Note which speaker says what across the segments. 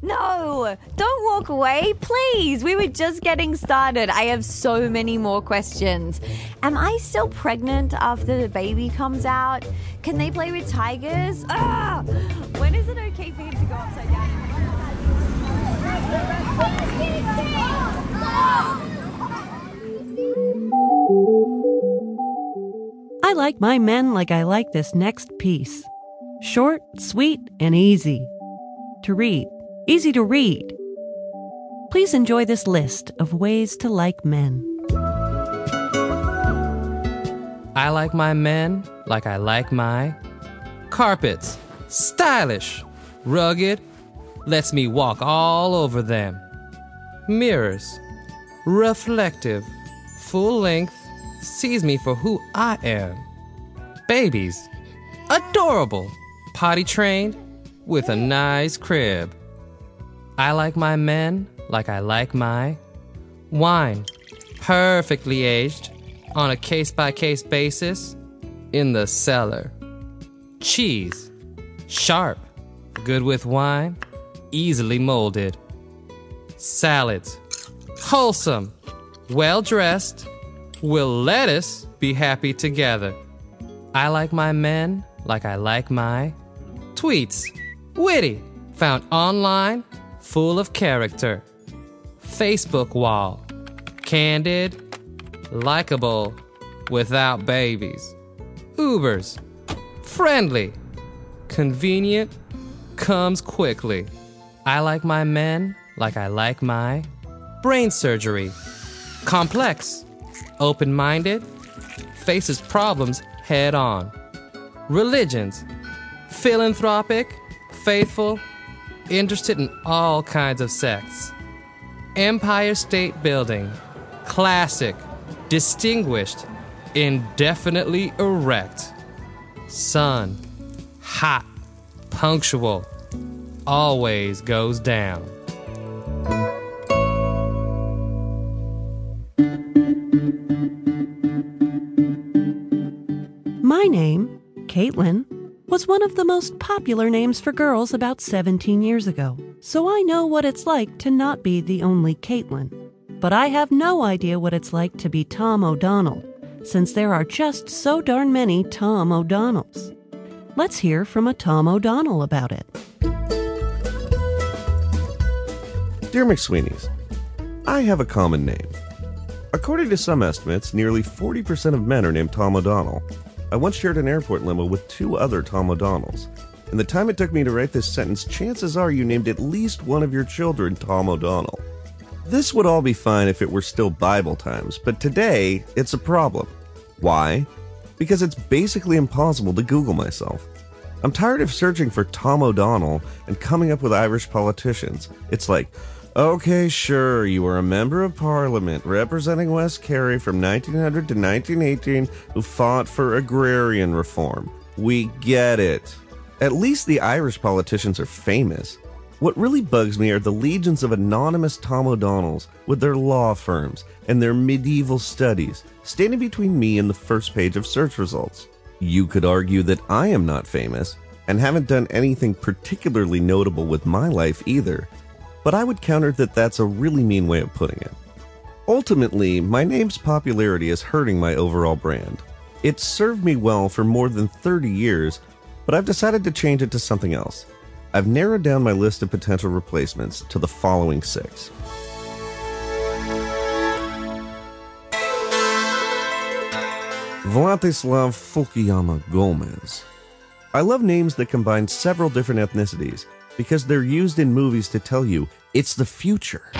Speaker 1: No, don't walk away, please. We were just getting started. I have so many more questions. Am I still pregnant after the baby comes out? Can they play with tigers? Ah! When is it okay for him to go upside down?
Speaker 2: I like my men like I like this next piece short, sweet, and easy to read. Easy to read. Please enjoy this list of ways to like men.
Speaker 3: I like my men like I like my carpets. Stylish, rugged, lets me walk all over them. Mirrors, reflective, full length, sees me for who I am. Babies, adorable, potty trained, with a nice crib. I like my men like I like my wine, perfectly aged, on a case by case basis, in the cellar. Cheese, sharp, good with wine, easily molded. Salads, wholesome, well dressed, will lettuce be happy together. I like my men like I like my tweets, witty, found online, full of character. Facebook wall, candid, likable, without babies. Ubers, friendly, convenient, comes quickly. I like my men like I like my brain surgery. Complex, open minded, faces problems head on. Religions, philanthropic, faithful, interested in all kinds of sex. Empire State Building, classic, distinguished, indefinitely erect. Sun, hot, punctual, always goes down.
Speaker 2: My name, Caitlin, was one of the most popular names for girls about 17 years ago, so I know what it's like to not be the only Caitlin. But I have no idea what it's like to be Tom O'Donnell, since there are just so darn many Tom O'Donnells. Let's hear from a Tom O'Donnell about it.
Speaker 4: Dear McSweeney's, I have a common name. According to some estimates, nearly 40% of men are named Tom O'Donnell. I once shared an airport limo with two other Tom O'Donnells. In the time it took me to write this sentence, chances are you named at least one of your children Tom O'Donnell. This would all be fine if it were still Bible times, but today it's a problem. Why? Because it's basically impossible to Google myself. I'm tired of searching for Tom O'Donnell and coming up with Irish politicians. It's like, okay, sure, you were a member of parliament representing West Kerry from 1900 to 1918 who fought for agrarian reform. We get it. At least the Irish politicians are famous. What really bugs me are the legions of anonymous Tom O'Donnells with their law firms and their medieval studies standing between me and the first page of search results. You could argue that I am not famous and haven't done anything particularly notable with my life either, but I would counter that that's a really mean way of putting it. Ultimately, my name's popularity is hurting my overall brand. It's served me well for more than 30 years, but I've decided to change it to something else. I've narrowed down my list of potential replacements to the following six. Vladislav Fukuyama Gomez. I love names that combine several different ethnicities because they're used in movies to tell you it's the future.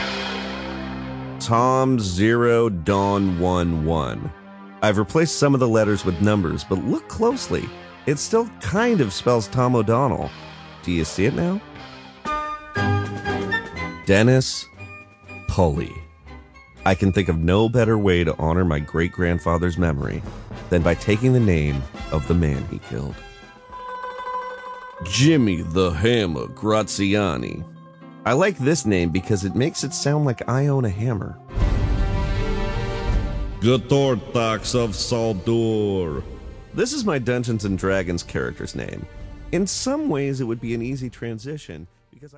Speaker 4: Tom Zero Dawn 1 1. I've replaced some of the letters with numbers, but look closely. It still kind of spells Tom O'Donnell. Do you see it now? Dennis Pulley. I can think of no better way to honor my great grandfather's memory than by taking the name of the man he killed. Jimmy the Hammer Graziani. I like this name because it makes it sound like I own a hammer. Gatortax of Saldur. This is my Dungeons and Dragons character's name. In some ways, it would be an easy transition because I.